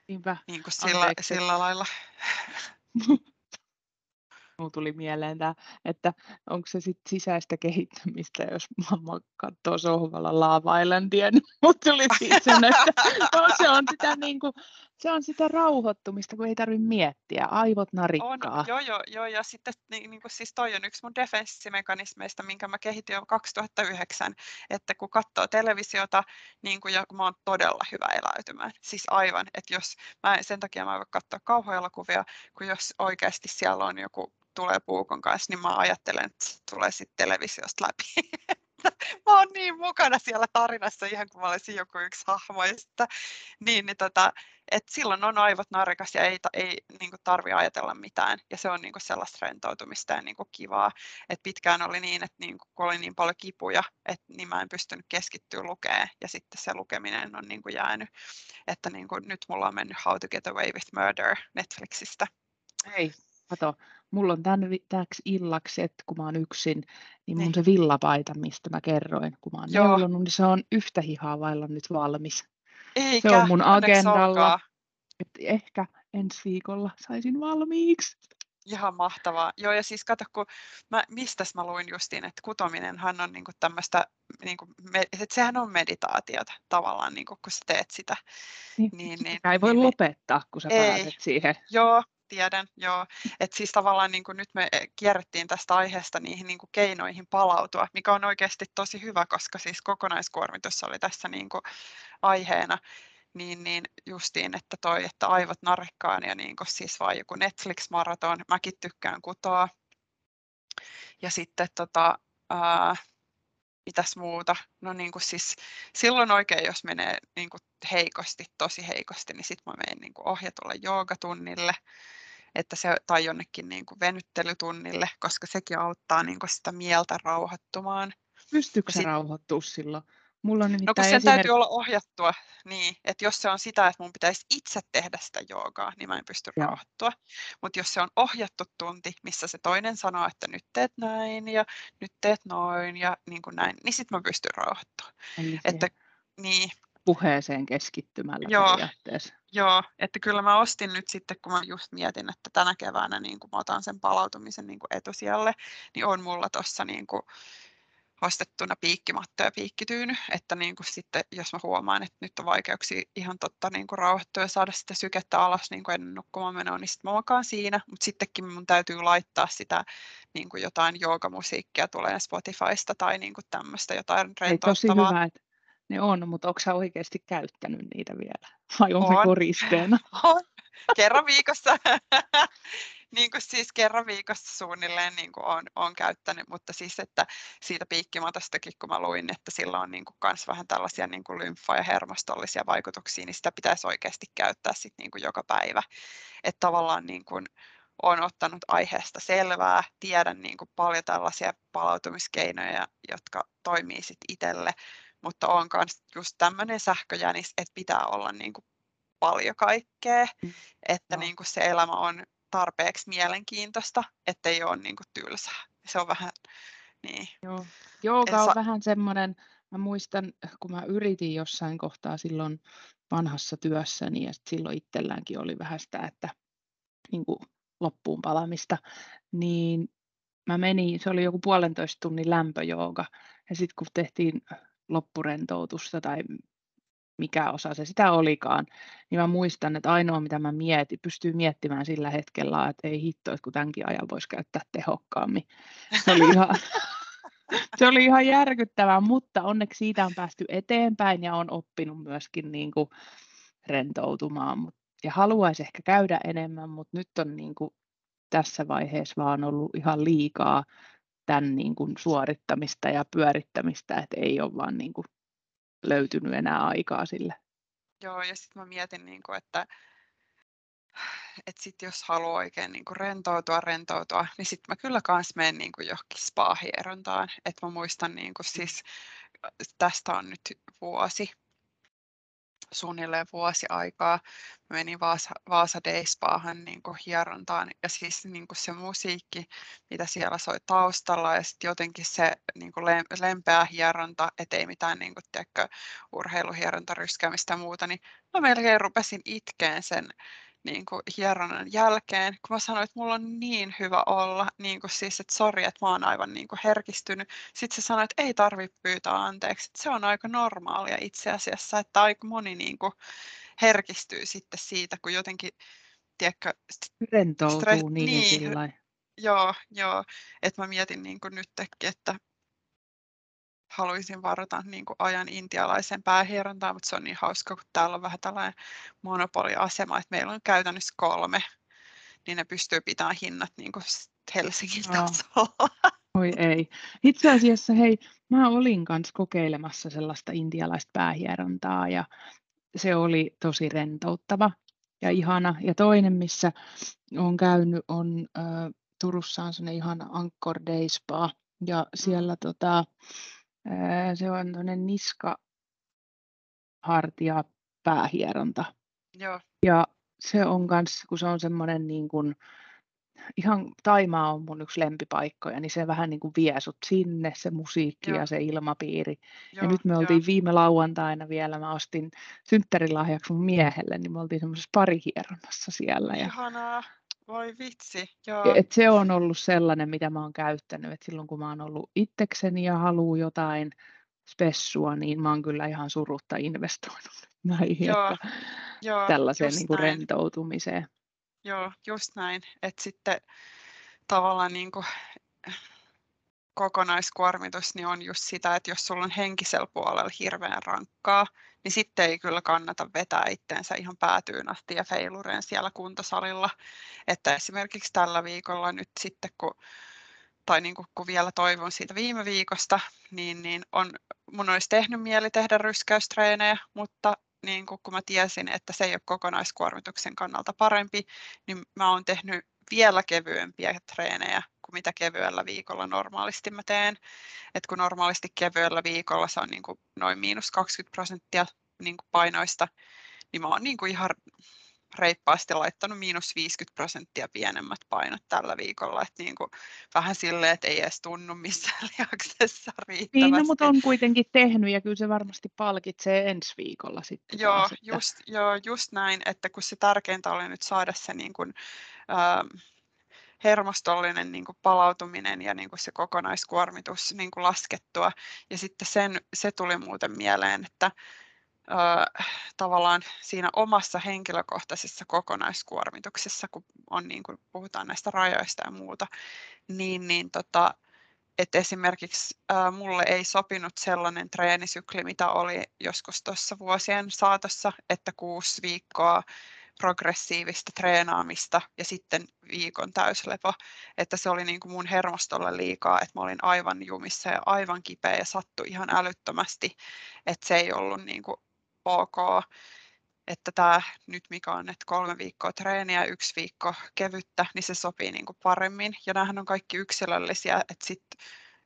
Niinpä. niin kuin sillä, Anteeksi. sillä lailla. Mulla tuli mieleen tämä, että onko se sitten sisäistä kehittämistä, jos mamma katsoo sohvalla Lava Islandia, niin mut tuli siitä sen, että no, se, on sitä niinku, se on sitä rauhoittumista, kun ei tarvitse miettiä, aivot On, narikkaa. joo, joo, joo, ja sitten niin, niin kuin, siis toi on yksi mun defenssimekanismeista, minkä mä kehitin jo 2009, että kun katsoo televisiota, niin kuin, ja mä oon todella hyvä eläytymään, siis aivan, että jos, mä, en- sen takia mä en voi katsoa kauhuelokuvia, kun jos oikeasti siellä on joku tulee puukon kanssa, niin mä ajattelen, että se tulee sitten televisiosta läpi. mä oon niin mukana siellä tarinassa, ihan kuin mä olisin joku yksi hahmo. Ja sitten, niin, niin tota, et silloin on aivot narikas ja ei, ei niin tarvi ajatella mitään. Ja se on niin sellaista rentoutumista ja niin kivaa. Et pitkään oli niin, että niin kuin, kun oli niin paljon kipuja, että niin mä en pystynyt keskittyä lukeen. Ja sitten se lukeminen on niin jäänyt. Että niin kuin, nyt mulla on mennyt How to Get Away with Murder Netflixistä. Ei, kato, mulla on tän, vi- täksi illaksi, että kun mä oon yksin, niin mun Niin. se villapaita, mistä mä kerroin, kun mä oon Joo. neulonut, niin se on yhtä hihaa vailla nyt valmis. Eikä, Se on mun agendalla. Että ehkä ensi viikolla saisin valmiiksi. Ihan mahtavaa. Joo, ja siis kato, kun mä, mistäs mä luin justiin, että kutominenhan on niinku tämmöistä, niinku, että sehän on meditaatiota tavallaan, niinku, kun sä teet sitä. Niin, Niin, niin, Sitä ei voi niin, niin. lopettaa, kun sä Ei. pääset siihen. Joo, tiedän, joo. Että siis tavallaan niin kuin nyt me kierrettiin tästä aiheesta niihin niin kuin keinoihin palautua, mikä on oikeasti tosi hyvä, koska siis kokonaiskuormitus oli tässä niin kuin aiheena. Niin, niin justiin, että toi, että aivot narikkaan ja niin kuin siis vaan joku Netflix-maraton. Mäkin tykkään kutoa. Ja sitten tota, ää, mitäs muuta. No niin kuin siis silloin oikein, jos menee niin kuin heikosti, tosi heikosti, niin sitten mä menen niin kuin ohjatulle joogatunnille että se, tai jonnekin niin kuin venyttelytunnille, koska sekin auttaa niin kuin sitä mieltä rauhoittumaan. Pystyykö se sit... rauhoittua silloin? Mulla on no kun sen esimerk... täytyy olla ohjattua, niin, että jos se on sitä, että mun pitäisi itse tehdä sitä joogaa, niin mä en pysty Joo. rauhoittua. Mutta jos se on ohjattu tunti, missä se toinen sanoo, että nyt teet näin ja nyt teet noin ja niin kuin näin, niin sitten mä pystyn rauhoittua. Että, niin, puheeseen keskittymällä Joo, periaatteessa. Joo, että kyllä mä ostin nyt sitten, kun mä just mietin, että tänä keväänä niin kun mä otan sen palautumisen niin kuin etusijalle, niin on mulla tuossa niin kuin ostettuna piikkimatto ja piikkityyny, että niin kuin sitten, jos mä huomaan, että nyt on vaikeuksia ihan totta niin kuin rauhoittua ja saada sitä sykettä alas niin kuin ennen nukkumaan menoa, niin sitten mä makaan siinä, mutta sittenkin mun täytyy laittaa sitä niin kuin jotain joogamusiikkia tulee Spotifysta tai niin kuin tämmöistä jotain rentouttavaa. Ei, tosi hyvä, että ne on, mutta onko sä oikeasti käyttänyt niitä vielä? Vai on, on. se koristeena? On. Kerran viikossa. niin kuin siis kerran viikossa suunnilleen niin kuin on, on käyttänyt, mutta siis että siitä piikkimatostakin, kun mä luin, että sillä on niin kuin kans vähän tällaisia niin kuin lymfa- ja hermostollisia vaikutuksia, niin sitä pitäisi oikeasti käyttää sit niin kuin joka päivä. Että tavallaan niin kuin olen ottanut aiheesta selvää, tiedän niin kuin paljon tällaisia palautumiskeinoja, jotka toimii sit itselle, mutta on myös just tämmöinen sähköjänis, että pitää olla niin kuin paljon kaikkea, mm. että no. niin kuin se elämä on tarpeeksi mielenkiintoista, ettei ole niin kuin tylsää. Se on vähän, niin. Joo. Jooga on sa- vähän semmoinen, mä muistan, kun mä yritin jossain kohtaa silloin vanhassa työssäni ja silloin itselläänkin oli vähän sitä, että niin kuin loppuun palamista, niin mä menin, se oli joku puolentoista tunnin lämpöjooga, ja sitten kun tehtiin loppurentoutusta tai mikä osa se sitä olikaan, niin mä muistan, että ainoa mitä mä mietin, pystyy miettimään sillä hetkellä, että ei hitto, että kun tämänkin ajan voisi käyttää tehokkaammin. Se oli ihan, se oli ihan järkyttävää, mutta onneksi siitä on päästy eteenpäin ja on oppinut myöskin niin kuin rentoutumaan. Ja haluaisi ehkä käydä enemmän, mutta nyt on niin kuin tässä vaiheessa vaan ollut ihan liikaa tämän niin kuin suorittamista ja pyörittämistä, että ei ole vaan niin kuin löytynyt enää aikaa sille. Joo, ja sitten mä mietin, niin kuin, että, että sit jos haluaa oikein niin kuin rentoutua, rentoutua, niin sitten mä kyllä kans menen niin kuin johonkin spa-hierontaan. Että mä muistan, niin kuin, siis, tästä on nyt vuosi, suunnilleen vuosi aikaa. Mä menin Vaasa, Vaasa Dayspaahan niin hierontaan ja siis niin se musiikki, mitä siellä soi taustalla ja sitten jotenkin se niin lempeä hieronta, ettei mitään niin kuin, tiedätkö, ja muuta, niin mä melkein rupesin itkeen sen niin kuin hieronnan jälkeen, kun mä sanoin, että mulla on niin hyvä olla, niin kuin siis, että sori, että mä oon aivan niin kuin herkistynyt. Sitten se sanoi, että ei tarvitse pyytää anteeksi, että se on aika normaalia itse asiassa, että aika moni niin kuin herkistyy sitten siitä, kun jotenkin, tiedätkö, rentoutuu stre- niin, niin Joo, joo, että mä mietin niin kuin nytkin, että haluaisin varata niin kuin ajan intialaisen päähierontaan, mutta se on niin hauska, kun täällä on vähän tällainen monopoliasema, että meillä on käytännössä kolme, niin ne pystyy pitämään hinnat niin kuin Helsingin tasolla. Oi ei. Itse asiassa hei, mä olin kanssa kokeilemassa sellaista intialaista päähierontaa ja se oli tosi rentouttava ja ihana. Ja toinen, missä olen käynyt, on äh, Turussa on sellainen ihana Anchor Day Spa ja mm. siellä tota, se on tuonne niska, hartia, päähieronta. Joo. Ja se on kanssa, kun se on semmoinen niin kuin, ihan Taimaa on mun yksi lempipaikkoja, niin se vähän niin kuin vie sut sinne, se musiikki Joo. ja se ilmapiiri. Joo, ja nyt me oltiin jo. viime lauantaina vielä, mä ostin synttärilahjaksi mun miehelle, niin me oltiin semmoisessa parihieronnassa siellä. Ja... Voi vitsi, joo. Et se on ollut sellainen, mitä mä oon käyttänyt, että silloin kun mä oon ollut itsekseni ja haluu jotain spessua, niin mä oon kyllä ihan surutta investoinut näihin, joo, että joo, tällaiseen niin kuin rentoutumiseen. Joo, just näin. Että sitten tavallaan niin kuin kokonaiskuormitus niin on just sitä, että jos sulla on henkisellä puolella hirveän rankkaa, niin sitten ei kyllä kannata vetää itteensä ihan päätyyn asti ja feilureen siellä kuntosalilla. Että esimerkiksi tällä viikolla nyt sitten, kun tai niin kuin, kun vielä toivon siitä viime viikosta, niin, niin on, mun olisi tehnyt mieli tehdä ryskäystreenejä, mutta niin kuin, kun mä tiesin, että se ei ole kokonaiskuormituksen kannalta parempi, niin mä oon tehnyt vielä kevyempiä treenejä kuin mitä kevyellä viikolla normaalisti mä teen. Et kun normaalisti kevyellä viikolla se on niin kuin noin miinus 20 prosenttia niin kuin painoista, niin mä oon niin kuin ihan reippaasti laittanut miinus 50 prosenttia pienemmät painot tällä viikolla. Et niin kuin vähän silleen, että ei edes tunnu missään lihaksessa riittävästi. Niin, no, mutta on kuitenkin tehnyt ja kyllä se varmasti palkitsee ensi viikolla sitten. Joo, taas, että... just, joo just näin, että kun se tärkeintä oli nyt saada se niin kuin, äh, hermostollinen niin kuin palautuminen ja niin kuin se kokonaiskuormitus niin kuin laskettua. Ja sitten sen, se tuli muuten mieleen, että ö, tavallaan siinä omassa henkilökohtaisessa kokonaiskuormituksessa, kun on niin kuin puhutaan näistä rajoista ja muuta, niin, niin tota, että esimerkiksi ää, mulle ei sopinut sellainen treenisykli, mitä oli joskus tuossa vuosien saatossa, että kuusi viikkoa progressiivista treenaamista ja sitten viikon täyslepo, että se oli niin kuin mun hermostolle liikaa, että mä olin aivan jumissa ja aivan kipeä ja sattui ihan älyttömästi, että se ei ollut niin kuin ok, että tämä nyt mikä on, että kolme viikkoa treeniä ja yksi viikko kevyttä, niin se sopii niin kuin paremmin. Ja nämähän on kaikki yksilöllisiä, että, sit,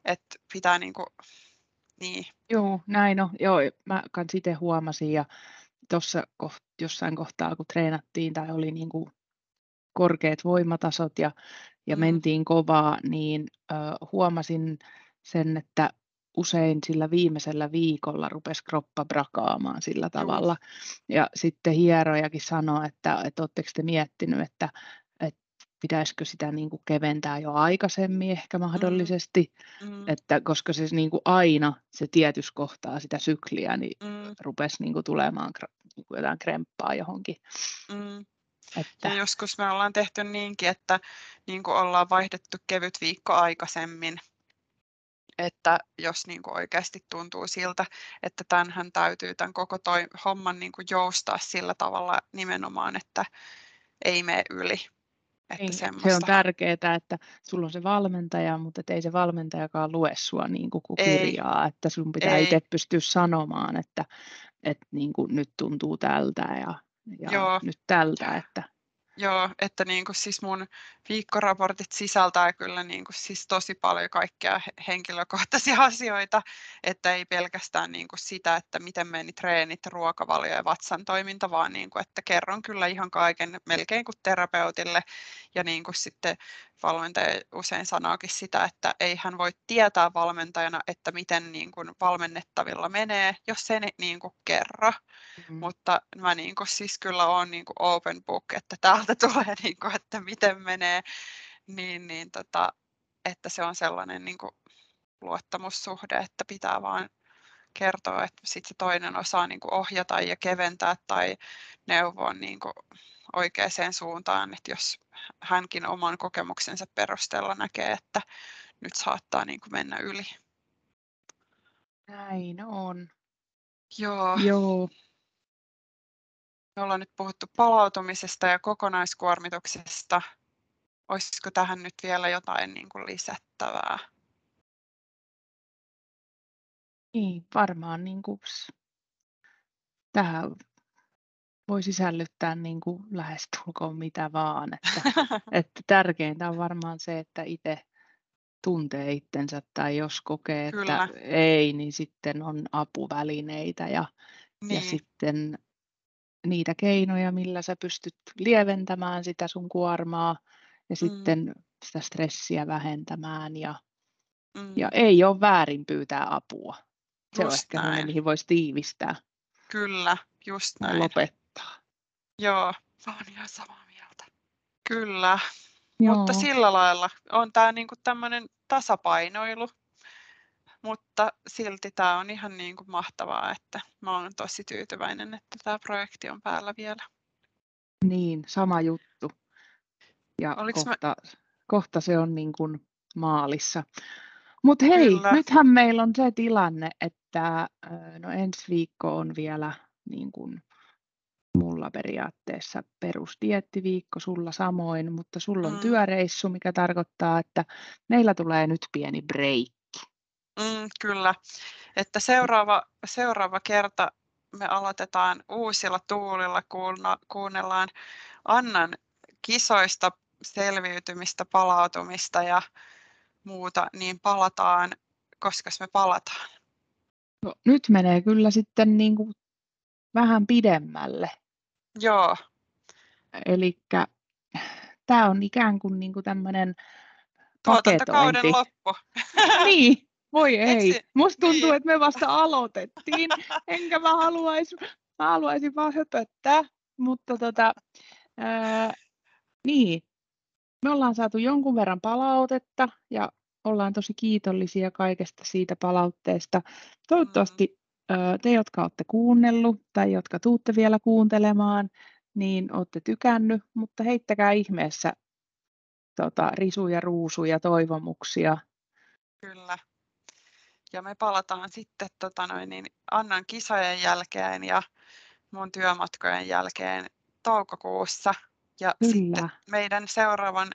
että pitää niin kuin, niin. Joo, näin on. Joo, mä kans itse huomasin ja tuossa koht, jossain kohtaa, kun treenattiin tai oli niin kuin korkeat voimatasot ja, ja mm. mentiin kovaa, niin ö, huomasin sen, että usein sillä viimeisellä viikolla rupesi kroppa brakaamaan sillä tavalla. Ja sitten hierojakin sanoi, että, että oletteko te miettinyt, että, että pitäisikö sitä niin kuin keventää jo aikaisemmin ehkä mm. mahdollisesti, mm. että koska se niin kuin aina se tietys kohtaa sitä sykliä, niin mm. rupesi niin kuin tulemaan niin kuin jotain kremppaa johonkin. Mm. Että... Ja joskus me ollaan tehty niinkin, että niin kuin ollaan vaihdettu kevyt viikko aikaisemmin, että jos niin kuin oikeasti tuntuu siltä, että tämähän täytyy tämän koko toi homman niin kuin joustaa sillä tavalla nimenomaan, että ei mene yli. Että niin, se on tärkeää, että sulla on se valmentaja, mutta ei se valmentajakaan lue sua niin kuin kirjaa, että sun pitää itse pystyä sanomaan, että, että niin kuin nyt tuntuu tältä ja, ja Joo. nyt tältä. Että... Joo, että niin kuin siis mun viikkoraportit sisältää kyllä niin kuin siis tosi paljon kaikkea henkilökohtaisia asioita, että ei pelkästään niin kuin sitä, että miten meni treenit, ruokavalio ja vatsan toiminta, vaan niin kuin, että kerron kyllä ihan kaiken melkein kuin terapeutille ja niin kuin sitten valmentaja usein sanookin sitä, että ei hän voi tietää valmentajana, että miten niin kuin valmennettavilla menee, jos ei ne niin kuin kerro. Mm-hmm. Mutta mä niin kuin siis kyllä olen niin kuin open book, että täältä tulee, niin kuin, että miten menee, niin, niin tota, että se on sellainen niin kuin luottamussuhde, että pitää vaan kertoa, että sitten se toinen osaa niin kuin ohjata ja keventää tai neuvoa niin kuin oikeaan suuntaan, että jos hänkin oman kokemuksensa perusteella näkee, että nyt saattaa niin kuin mennä yli. Näin on. Joo. Joo. Me ollaan nyt puhuttu palautumisesta ja kokonaiskuormituksesta. Olisiko tähän nyt vielä jotain niin kuin lisättävää? Niin, varmaan niin kuin, tähän voi sisällyttää niin kuin lähestulkoon mitä vaan. Että, että tärkeintä on varmaan se, että itse tuntee itsensä tai jos kokee, Kyllä. että ei, niin sitten on apuvälineitä ja, niin. ja sitten niitä keinoja, millä sä pystyt lieventämään sitä sun kuormaa ja mm. sitten sitä stressiä vähentämään ja, mm. ja ei ole väärin pyytää apua. Se just on ehkä näin. mihin voisi tiivistää. Kyllä, just näin. Lopettaa. Joo, vaan ihan samaa mieltä. Kyllä, Joo. mutta sillä lailla on tämä niinku tämmöinen tasapainoilu mutta silti tämä on ihan niin kuin mahtavaa, että mä olen tosi tyytyväinen, että tämä projekti on päällä vielä. Niin, sama juttu. Ja kohta, mä... kohta se on niin kuin maalissa. Mutta hei, Kyllä. nythän meillä on se tilanne, että no ensi viikko on vielä niin kuin mulla periaatteessa perusdiettiviikko, sulla samoin, mutta sulla on Mm. työreissu, mikä tarkoittaa, että meillä tulee nyt pieni break. Mm, kyllä, että seuraava, seuraava kerta me aloitetaan uusilla tuulilla, kuulna, kuunnellaan Annan kisoista selviytymistä, palautumista ja muuta, niin palataan, koska me palataan. No, nyt menee kyllä sitten niin kuin vähän pidemmälle. Joo, Eli tämä on ikään kuin, niin kuin tämmöinen tuotantokauden paketointi. loppu. Niin, voi ei. se- Musta tuntuu, niin. että me vasta aloitettiin, enkä mä haluaisi, mä haluaisin vaan höpöttää, mutta tota, ää, niin, me ollaan saatu jonkun verran palautetta ja ollaan tosi kiitollisia kaikesta siitä palautteesta. Toivottavasti ää, te, jotka olette kuunnellut tai jotka tuutte vielä kuuntelemaan, niin olette tykännyt, mutta heittäkää ihmeessä tota, risuja, ruusuja, toivomuksia. Kyllä. Ja me palataan sitten tota noin, niin Annan kisojen jälkeen ja mun työmatkojen jälkeen toukokuussa. Ja sitten Kyllä. meidän seuraavan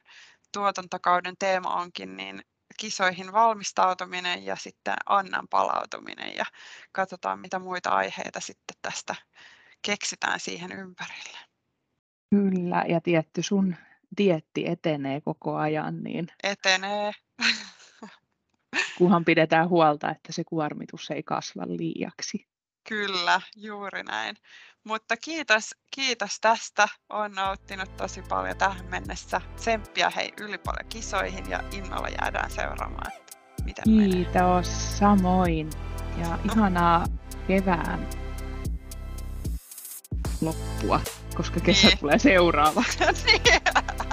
tuotantokauden teema onkin niin kisoihin valmistautuminen ja sitten Annan palautuminen ja katsotaan mitä muita aiheita sitten tästä keksitään siihen ympärille. Kyllä, ja tietty sun dietti etenee koko ajan, niin Etenee. kunhan pidetään huolta, että se kuormitus ei kasva liiaksi. Kyllä, juuri näin. Mutta kiitos, kiitos tästä. Olen nauttinut tosi paljon tähän mennessä. Tsemppiä hei yli paljon kisoihin ja innolla jäädään seuraamaan, että miten menee. Kiitos, samoin. Ja ihanaa kevään loppua, koska kesä Niin. tulee seuraava. niin,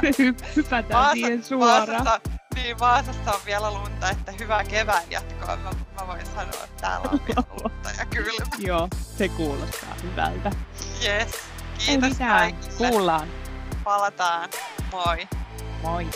Hy- Hypätään Vaasa- siihen suoraan. Vaasassa, niin, Vaasassa on vielä lunta, että hyvää kevään jatkoa. Mä, mä voin sanoa, että täällä on vielä lunta ja kylmä. Joo, se kuulostaa hyvältä. Yes. Ei Kiitos mitään, kaikille. kuullaan. Palataan. Moi. Moi.